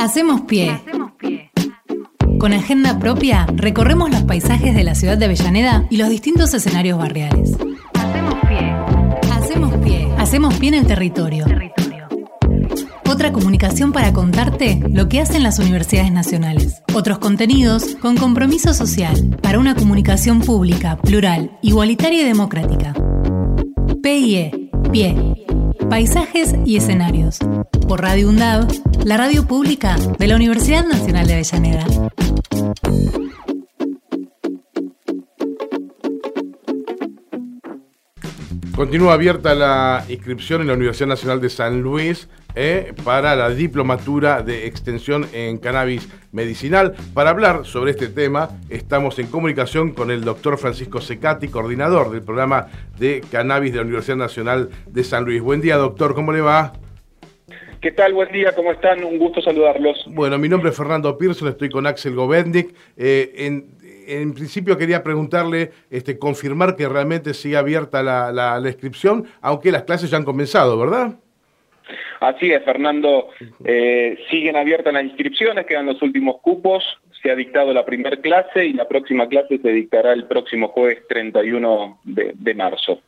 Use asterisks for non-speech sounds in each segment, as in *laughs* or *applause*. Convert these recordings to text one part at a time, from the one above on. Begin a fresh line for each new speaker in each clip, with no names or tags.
Hacemos pie. Con agenda propia, recorremos los paisajes de la ciudad de Avellaneda y los distintos escenarios barriales. Hacemos pie. Hacemos pie. Hacemos pie en el territorio. Otra comunicación para contarte lo que hacen las universidades nacionales. Otros contenidos con compromiso social para una comunicación pública, plural, igualitaria y democrática. PIE. Pie. Paisajes y escenarios. Por Radio UNDAV, la radio pública de la Universidad Nacional de Avellaneda.
Continúa abierta la inscripción en la Universidad Nacional de San Luis eh, para la diplomatura de extensión en cannabis medicinal. Para hablar sobre este tema, estamos en comunicación con el doctor Francisco Secati, coordinador del programa de cannabis de la Universidad Nacional de San Luis. Buen día, doctor, ¿cómo le va?
¿Qué tal? Buen día, ¿cómo están? Un gusto saludarlos.
Bueno, mi nombre es Fernando Pearson, estoy con Axel Govendik. Eh, en, principio quería preguntarle, este, confirmar que realmente sigue abierta la, la inscripción, aunque las clases ya han comenzado, ¿verdad?
Así es, Fernando. Eh, siguen abiertas las inscripciones, quedan los últimos cupos. Se ha dictado la primera clase y la próxima clase se dictará el próximo jueves 31 de, marzo.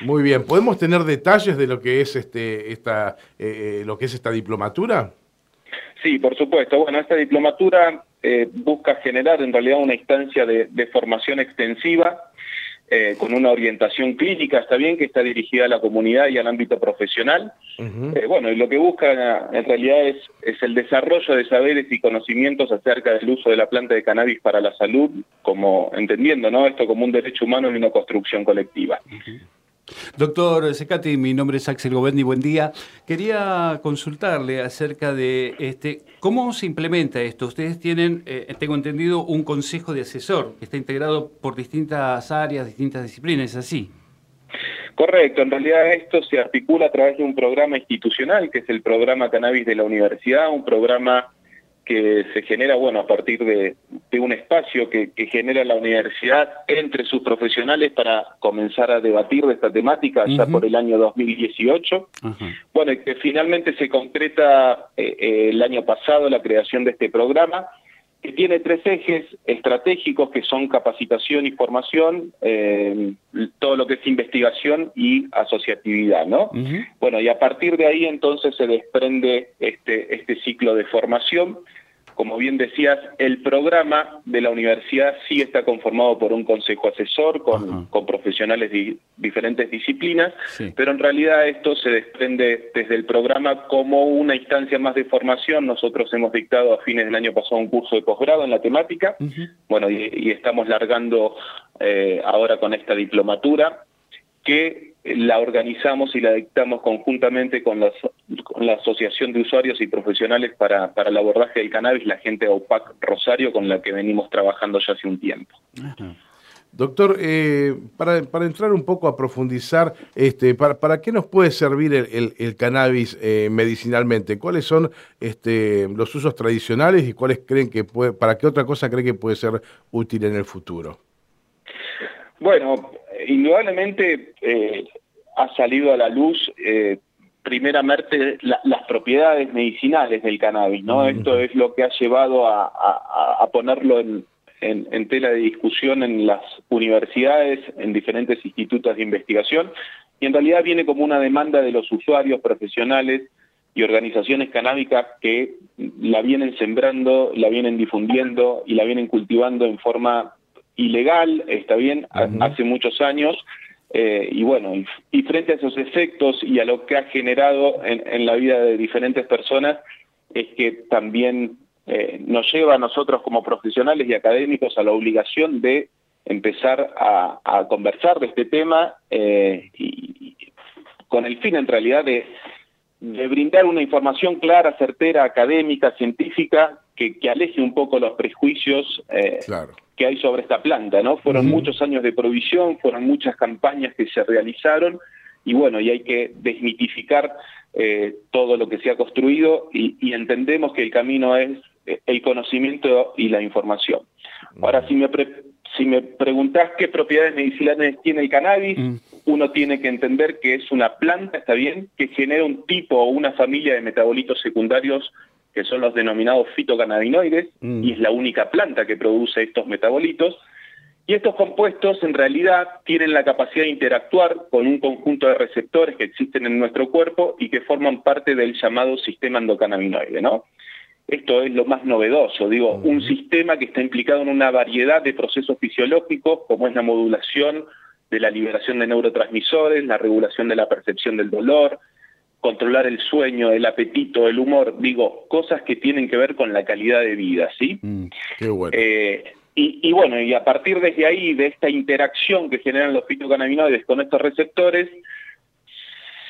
Muy bien. ¿Podemos tener detalles de lo que es este, esta, eh, eh, lo que es esta diplomatura?
Sí, por supuesto. Bueno, esta diplomatura busca generar en realidad una instancia de formación extensiva eh, con una orientación clínica, está bien, que está dirigida a la comunidad y al ámbito profesional. Eh, bueno, y lo que busca en realidad es, es el desarrollo de saberes y conocimientos acerca del uso de la planta de cannabis para la salud, como entendiendo ¿no? esto como un derecho humano y una construcción colectiva.
Doctor Secati, mi nombre es Axel Govendi, buen día. Quería consultarle acerca de este, cómo se implementa esto. Ustedes tienen, eh, tengo entendido, un consejo de asesor que está integrado por distintas áreas, distintas disciplinas, ¿es así?
Correcto, en realidad esto se articula a través de un programa institucional, que es el programa Cannabis de la Universidad, un programa que se genera, bueno, a partir de, un espacio que, genera la universidad entre sus profesionales para comenzar a debatir de esta temática ya por el año 2018. Bueno, y que finalmente se concreta eh, eh, el año pasado la creación de este programa, que tiene tres ejes estratégicos que son capacitación y formación, eh, todo lo que es investigación y asociatividad, ¿no? Bueno, y a partir de ahí entonces se desprende este, este ciclo de formación como bien decías, el programa de la universidad sí está conformado por un consejo asesor con, profesionales de diferentes disciplinas, pero en realidad esto se desprende desde el programa como una instancia más de formación. Nosotros hemos dictado a fines del año pasado un curso de posgrado en la temática, bueno, y, estamos largando eh, ahora con esta diplomatura que la organizamos y la dictamos conjuntamente con, la Asociación de Usuarios y Profesionales para, el abordaje del cannabis, la gente de OPAC Rosario, con la que venimos trabajando ya hace un tiempo.
Doctor, eh, para, entrar un poco a profundizar, este, para, qué nos puede servir el, cannabis eh, medicinalmente? ¿Cuáles son este, los usos tradicionales y cuáles creen que puede, para qué otra cosa creen que puede ser útil en el futuro?
Bueno, indudablemente eh, ha salido a la luz eh, primeramente las propiedades medicinales del cannabis, ¿no? Esto es lo que ha llevado a, ponerlo en, tela de discusión en las universidades, en diferentes institutos de investigación, y en realidad viene como una demanda de los usuarios profesionales y organizaciones canábicas que la vienen sembrando, la vienen difundiendo y la vienen cultivando en forma ilegal, está bien, hace muchos años, eh, y bueno, y, frente a esos efectos y a lo que ha generado en, la vida de diferentes personas, es que también eh, nos lleva a nosotros como profesionales y académicos a la obligación de empezar a, conversar de este tema eh, y, con el fin en realidad de, brindar una información clara, certera, académica, científica, que, aleje un poco los prejuicios claro que hay sobre esta planta, ¿no? Fueron muchos años de provisión, fueron muchas campañas que se realizaron y bueno, y hay que desmitificar eh, todo lo que se ha construido y, entendemos que el camino es eh, el conocimiento y la información. Ahora, si me, si me preguntás qué propiedades medicinales tiene el cannabis, uno tiene que entender que es una planta, está bien, que genera un tipo o una familia de metabolitos secundarios que son los denominados fitocannabinoides, mm. y es la única planta que produce estos metabolitos. Y estos compuestos en realidad tienen la capacidad de interactuar con un conjunto de receptores que existen en nuestro cuerpo y que forman parte del llamado sistema endocannabinoide, ¿no? Esto es lo más novedoso, digo, un sistema que está implicado en una variedad de procesos fisiológicos, como es la modulación de la liberación de neurotransmisores, la regulación de la percepción del dolor, controlar el sueño, el apetito, el humor, digo, cosas que tienen que ver con la calidad de vida, ¿sí? Mm, qué bueno. Eh, y, bueno, y a partir de ahí, de esta interacción que generan los fitocannabinoides con estos receptores,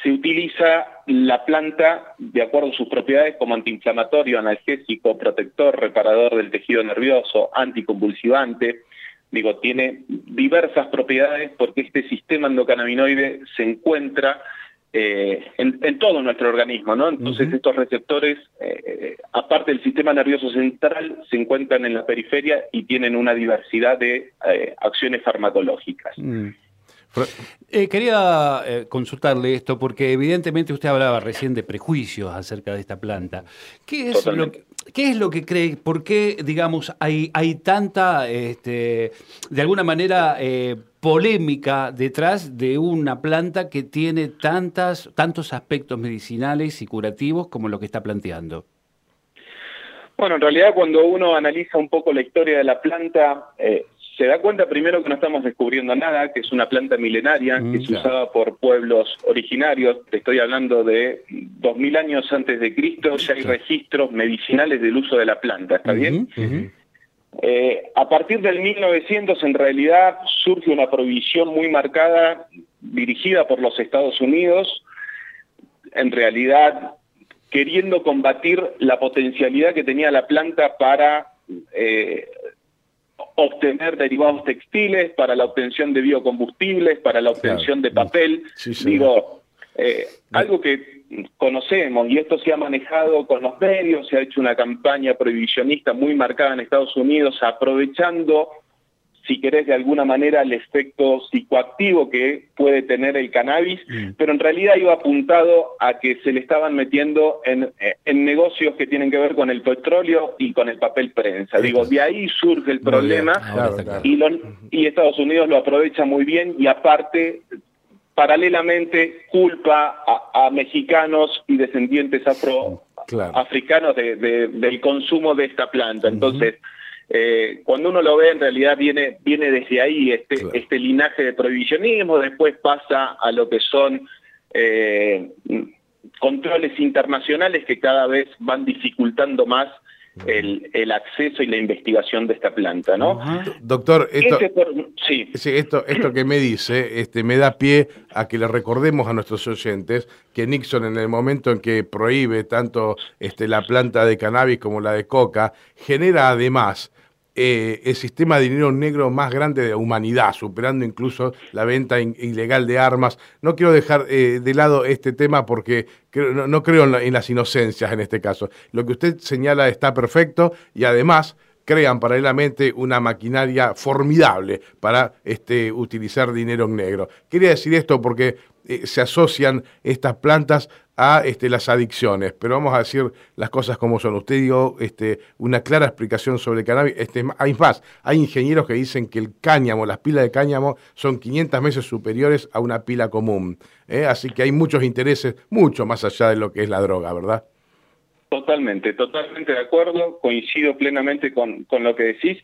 se utiliza la planta de acuerdo a sus propiedades como antiinflamatorio, analgésico, protector, reparador del tejido nervioso, anticonvulsivante. Digo, tiene diversas propiedades porque este sistema endocannabinoide se encuentra eh, en, todo nuestro organismo, ¿no? Entonces estos receptores, eh, aparte del sistema nervioso central, se encuentran en la periferia y tienen una diversidad de eh, acciones farmacológicas. Mm.
quería consultarle esto porque evidentemente usted hablaba recién de prejuicios acerca de esta planta. ¿Qué es, lo que, ¿qué es lo que cree? ¿Por qué, digamos, hay, hay tanta, este, de alguna manera, polémica detrás de una planta que tiene tantas, tantos aspectos medicinales y curativos como lo que está planteando?
Bueno, en realidad cuando uno analiza un poco la historia de la planta, eh, se da cuenta primero que no estamos descubriendo nada, que es una planta milenaria, que mm, se usaba por pueblos originarios, te estoy hablando de 2000 años antes de Cristo, ya hay registros medicinales del uso de la planta, ¿está bien? Eh, a partir del 1900 en realidad surge una prohibición muy marcada dirigida por los Estados Unidos, en realidad queriendo combatir la potencialidad que tenía la planta para eh, obtener derivados textiles, para la obtención de biocombustibles, para la obtención de papel. Digo, eh, algo que conocemos, y esto se ha manejado con los medios, se ha hecho una campaña prohibicionista muy marcada en Estados Unidos, aprovechando, si querés, de alguna manera el efecto psicoactivo que puede tener el cannabis, mm. pero en realidad iba apuntado a que se le estaban metiendo en, negocios que tienen que ver con el petróleo y con el papel prensa. Digo, de ahí surge el problema y, y Estados Unidos lo aprovecha muy bien y aparte paralelamente culpa a, mexicanos y descendientes afroafricanos del consumo de esta planta. Entonces, eh, cuando uno lo ve, en realidad viene, viene desde ahí este, este linaje de prohibicionismo, después pasa a lo que son eh, controles internacionales que cada vez van dificultando más el, acceso y la investigación de esta planta, ¿no?
Doctor, esto, sí. esto, esto que me dice este, me da pie a que le recordemos a nuestros oyentes que Nixon en el momento en que prohíbe tanto este, la planta de cannabis como la de coca, genera además eh, el sistema de dinero negro más grande de la humanidad, superando incluso la venta ilegal de armas. No quiero dejar eh, de lado este tema porque no, creo en, las inocencias en este caso. Lo que usted señala está perfecto y además crean paralelamente una maquinaria formidable para este, utilizar dinero negro. Quería decir esto porque eh, se asocian estas plantas a este, las adicciones, pero vamos a decir las cosas como son. Usted dio este, una clara explicación sobre el cannabis. Este, hay más, hay ingenieros que dicen que el cáñamo, las pilas de cáñamo, son 500 veces superiores a una pila común. ¿eh? Así que hay muchos intereses, mucho más allá de lo que es la droga, ¿verdad?
Totalmente, totalmente de acuerdo, coincido plenamente con, con lo que decís.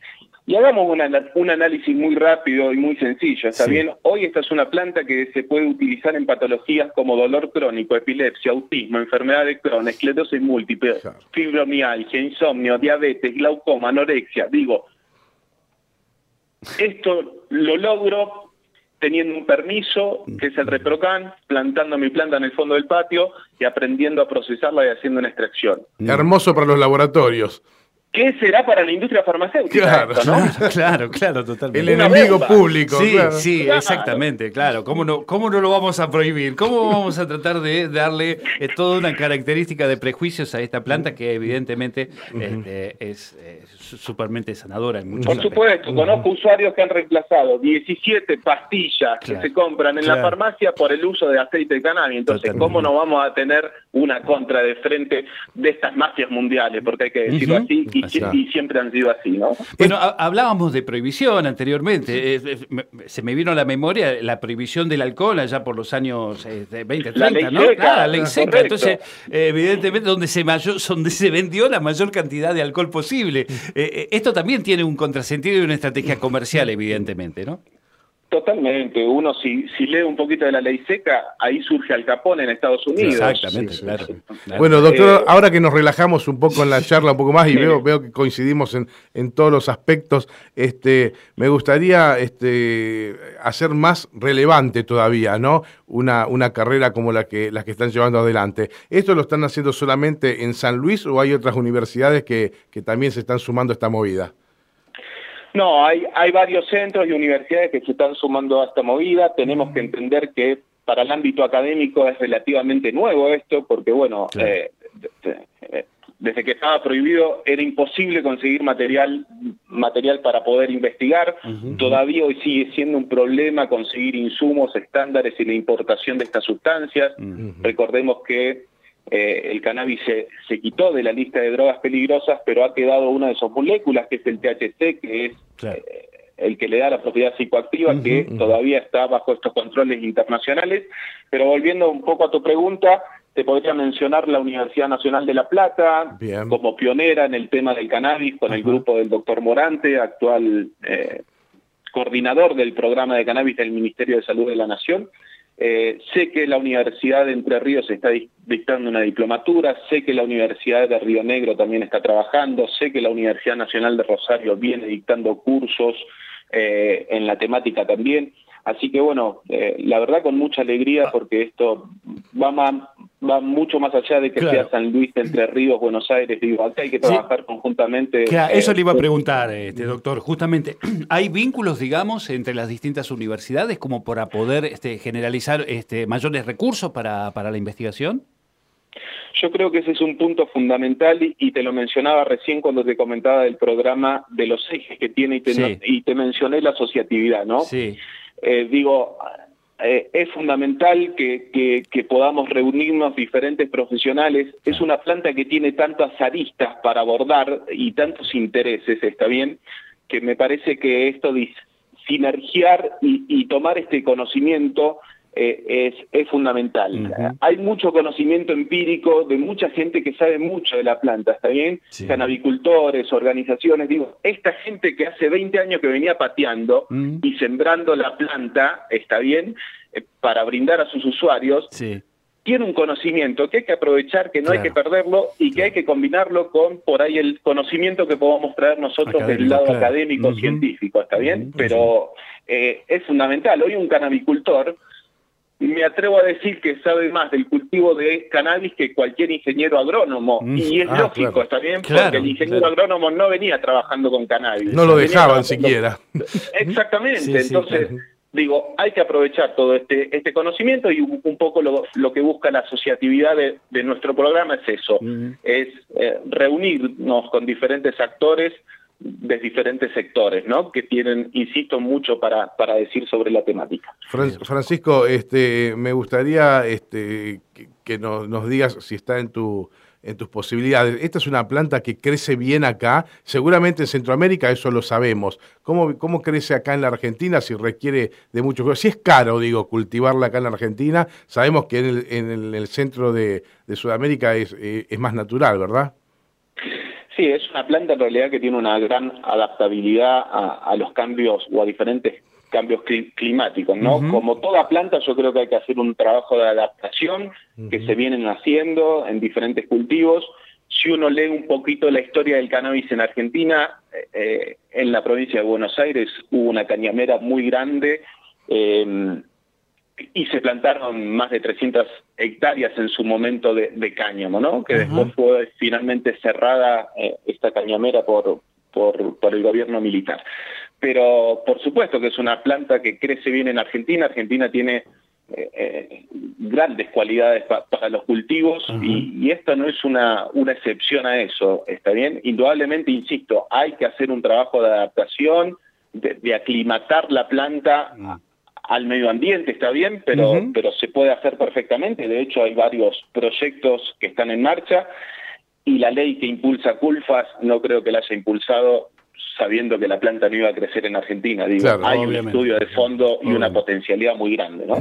Y hagamos un análisis muy rápido y muy sencillo. Está bien, hoy esta es una planta que se puede utilizar en patologías como dolor crónico, epilepsia, autismo, enfermedad de Crohn, esclerosis múltiple, fibromialgia, insomnio, diabetes, glaucoma, anorexia. Digo, esto lo logro teniendo un permiso, que es el ReproCan, plantando mi planta en el fondo del patio y aprendiendo a procesarla y haciendo una extracción.
Hermoso para los laboratorios.
¿Qué será para la industria farmacéutica?
Claro, *laughs* claro, claro, totalmente.
El enemigo público.
Sí, sí, exactamente, claro. ¿Cómo no, ¿Cómo no lo vamos a prohibir? ¿Cómo vamos a tratar de darle eh, toda una característica de prejuicios a esta planta que evidentemente este, es supermente sanadora en muchos
Por supuesto, conozco usuarios que han reemplazado 17 pastillas que se compran en la farmacia por el uso de aceite de cannabis. Entonces, ¿cómo no vamos a tener una contra de frente de estas mafias mundiales, porque hay que decirlo así, y, siempre han sido así, ¿no?
Bueno, hablábamos de prohibición anteriormente, se me vino a la memoria la prohibición del alcohol allá por los años 20, 30, ¿no?
la
ley seca. Entonces, evidentemente, donde se, mayor, *laughs* donde se vendió la mayor cantidad de alcohol posible. Esto también tiene un contrasentido y una estrategia comercial, evidentemente, ¿no?
Totalmente. Uno, si, si lee un poquito de la ley seca, ahí surge Al Capone en Estados Unidos.
Exactamente, claro,
Bueno, doctor, eh, ahora que nos relajamos un poco en la charla, un poco más, y veo, veo que coincidimos en, en todos los aspectos, este, me gustaría este, hacer más relevante todavía, ¿no? Una, una carrera como la que, las que están llevando adelante. ¿Esto lo están haciendo solamente en San Luis o hay otras universidades que, que también se están sumando a esta movida?
No, hay, hay varios centros y universidades que se están sumando a esta movida. Tenemos que entender que para el ámbito académico es relativamente nuevo esto, porque bueno, eh, desde que estaba prohibido era imposible conseguir material, material para poder investigar. Todavía hoy sigue siendo un problema conseguir insumos, estándares y la importación de estas sustancias. Recordemos que eh, el cannabis se, quitó de la lista de drogas peligrosas, pero ha quedado una de sus moléculas, que es el THC, que es eh, el que le da la propiedad psicoactiva, que todavía está bajo estos controles internacionales. Pero volviendo un poco a tu pregunta, te podría mencionar la Universidad Nacional de La Plata como pionera en el tema del cannabis con el grupo del doctor Morante, actual eh, coordinador del programa de cannabis del Ministerio de Salud de la Nación. Eh, sé que la Universidad de Entre Ríos está dictando una diplomatura, sé que la Universidad de Río Negro también está trabajando, sé que la Universidad Nacional de Rosario viene dictando cursos eh, en la temática también. Así que bueno, eh, la verdad con mucha alegría porque esto va, va mucho más allá de que sea San Luis, Entre Ríos, Buenos Aires, digo, acá hay que trabajar conjuntamente.
eso le iba a preguntar, este, doctor, justamente, *clears throat* ¿hay vínculos, digamos, entre las distintas universidades como para poder este, generalizar este, mayores recursos para, para la investigación?
Yo creo que ese es un punto fundamental y, te lo mencionaba recién cuando te comentaba del programa de los ejes que tiene y te, y te mencioné la asociatividad, ¿no?
Sí.
Eh, digo, eh, es fundamental que, que, podamos reunirnos diferentes profesionales. Es una planta que tiene tantas aristas para abordar y tantos intereses, ¿está bien? Que me parece que esto de sinergiar y, y tomar este conocimiento eh, es, fundamental. Hay mucho conocimiento empírico de mucha gente que sabe mucho de la planta, ¿está bien? Canabicultores, organizaciones, digo, esta gente que hace 20 años que venía pateando y sembrando la planta, ¿está bien? Eh, para brindar a sus usuarios, tiene un conocimiento que hay que aprovechar, que no hay que perderlo y que hay que combinarlo con por ahí el conocimiento que podamos traer nosotros del lado académico, científico, ¿está bien? Pero eh, es fundamental. Hoy un canabicultor me atrevo a decir que sabe más del cultivo de cannabis que cualquier ingeniero agrónomo. Mm. Y es ah, lógico, está bien, porque el ingeniero agrónomo no venía trabajando con cannabis.
No lo dejaban siquiera. *laughs*
Exactamente, entonces... Digo, hay que aprovechar todo este, este conocimiento y un, poco lo, lo, que busca la asociatividad de, nuestro programa es eso, mm. es eh, reunirnos con diferentes actores de diferentes sectores, ¿no? Que tienen, insisto, mucho para, para decir sobre la temática.
Francisco, este, me gustaría este, que, nos, nos, digas si está en tu en tus posibilidades. Esta es una planta que crece bien acá, seguramente en Centroamérica eso lo sabemos. ¿Cómo, cómo crece acá en la Argentina si requiere de mucho Si es caro, digo, cultivarla acá en la Argentina, sabemos que en el, en el, centro de, de Sudamérica es, eh, es más natural, ¿verdad?
Sí, es una planta en realidad que tiene una gran adaptabilidad a, los cambios o a diferentes cambios climáticos, ¿no? Como toda planta, yo creo que hay que hacer un trabajo de adaptación que se vienen haciendo en diferentes cultivos. Si uno lee un poquito la historia del cannabis en Argentina, eh, en la provincia de Buenos Aires hubo una cañamera muy grande eh, y se plantaron más de 300 hectáreas en su momento de, cáñamo, ¿no? Que después fue finalmente cerrada eh, esta cañamera por, por, por, el gobierno militar. Pero por supuesto que es una planta que crece bien en Argentina. Argentina tiene eh, eh, grandes cualidades para los cultivos y, y, esta no es una, una excepción a eso, ¿está bien? Indudablemente, insisto, hay que hacer un trabajo de adaptación, de, aclimatar la planta al medio ambiente, está bien, pero, pero se puede hacer perfectamente. De hecho, hay varios proyectos que están en marcha y la ley que impulsa Culfas no creo que la haya impulsado sabiendo que la planta no iba a crecer en Argentina. Digo, hay un estudio de fondo y una potencialidad muy grande, ¿no?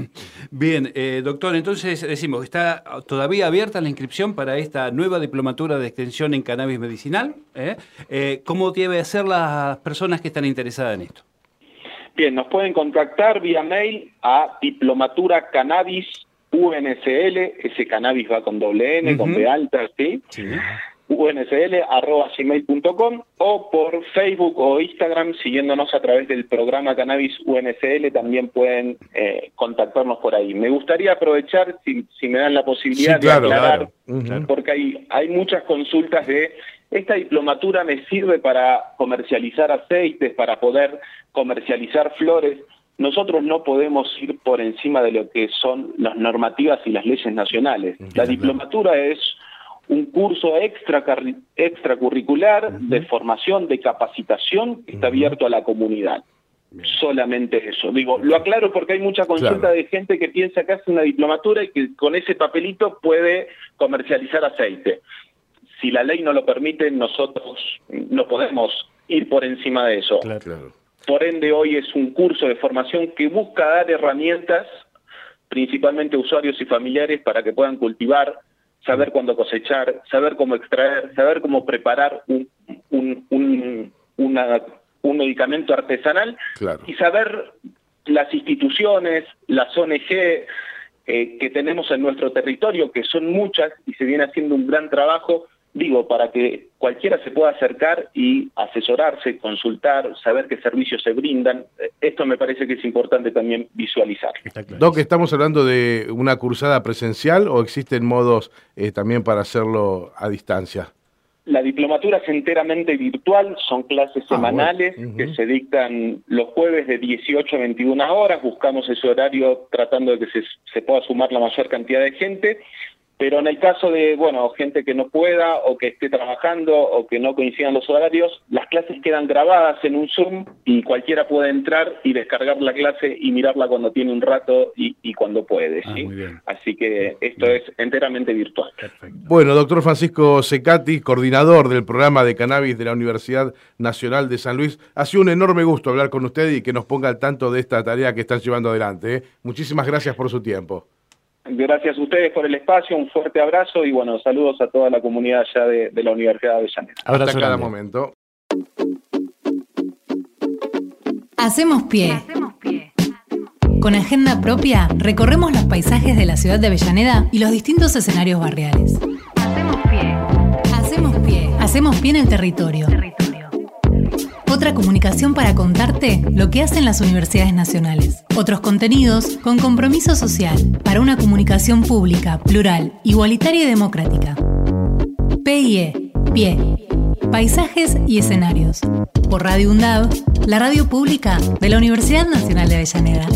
Bien, eh, doctor, entonces decimos, ¿está todavía abierta la inscripción para esta nueva diplomatura de extensión en cannabis medicinal? ¿Eh? Eh, cómo debe hacer las personas que están interesadas en esto?
Bien, nos pueden contactar vía mail a diplomatura cannabis UNSL, ese cannabis va con doble N, con B alta, ¿sí? sí unsl.gmail.com o por Facebook o Instagram siguiéndonos a través del programa Cannabis UNSL también pueden eh, contactarnos por ahí. Me gustaría aprovechar, si, me dan la posibilidad de aclarar, porque hay, hay muchas consultas de esta diplomatura me sirve para comercializar aceites, para poder comercializar flores. Nosotros no podemos ir por encima de lo que son las normativas y las leyes nacionales. La diplomatura es un curso extra, extracurricular de formación, de capacitación que está abierto a la comunidad. Solamente eso. Digo, lo aclaro porque hay mucha consulta de gente que piensa que hace una diplomatura y que con ese papelito puede comercializar aceite. Si la ley no lo permite, nosotros no podemos ir por encima de eso. Por ende, hoy es un curso de formación que busca dar herramientas, principalmente a usuarios y familiares, para que puedan cultivar saber cuándo cosechar, saber cómo extraer, saber cómo preparar un, un, un medicamento artesanal y saber las instituciones, las ONG eh, que tenemos en nuestro territorio, que son muchas y se viene haciendo un gran trabajo, digo, para que cualquiera se pueda acercar y asesorarse, consultar, saber qué servicios se brindan. Esto me parece que es importante también visualizar.
Doc, ¿estamos hablando de una cursada presencial o existen modos eh, también para hacerlo a distancia?
La diplomatura es enteramente virtual, son clases ah, semanales que se dictan los jueves de 18 a 21 horas, buscamos ese horario tratando de que se, se pueda sumar la mayor cantidad de gente. Pero en el caso de, bueno, gente que no pueda o que esté trabajando o que no coincidan los horarios, las clases quedan grabadas en un Zoom y cualquiera puede entrar y descargar la clase y mirarla cuando tiene un rato y, cuando puede. Ah, ¿sí? Así que esto es enteramente virtual.
Bueno, doctor Francisco Secati, coordinador del programa de cannabis de la Universidad Nacional de San Luis, ha sido un enorme gusto hablar con usted y que nos ponga al tanto de esta tarea que están llevando adelante. ¿eh? Muchísimas gracias por su tiempo.
Gracias a ustedes por el espacio, un fuerte abrazo y bueno, saludos a toda la comunidad ya de, la Universidad de Avellaneda.
Hasta cada momento.
Hacemos pie. Hacemos pie. Con agenda propia, recorremos los paisajes de la ciudad de Avellaneda y los distintos escenarios barriales. Hacemos pie. Hacemos pie. Hacemos pie en el territorio. Otra comunicación para contarte lo que hacen las universidades nacionales. Otros contenidos con compromiso social para una comunicación pública, plural, igualitaria y democrática. PIE, PIE. Paisajes y escenarios. Por Radio UNDAV, la radio pública de la Universidad Nacional de Avellaneda.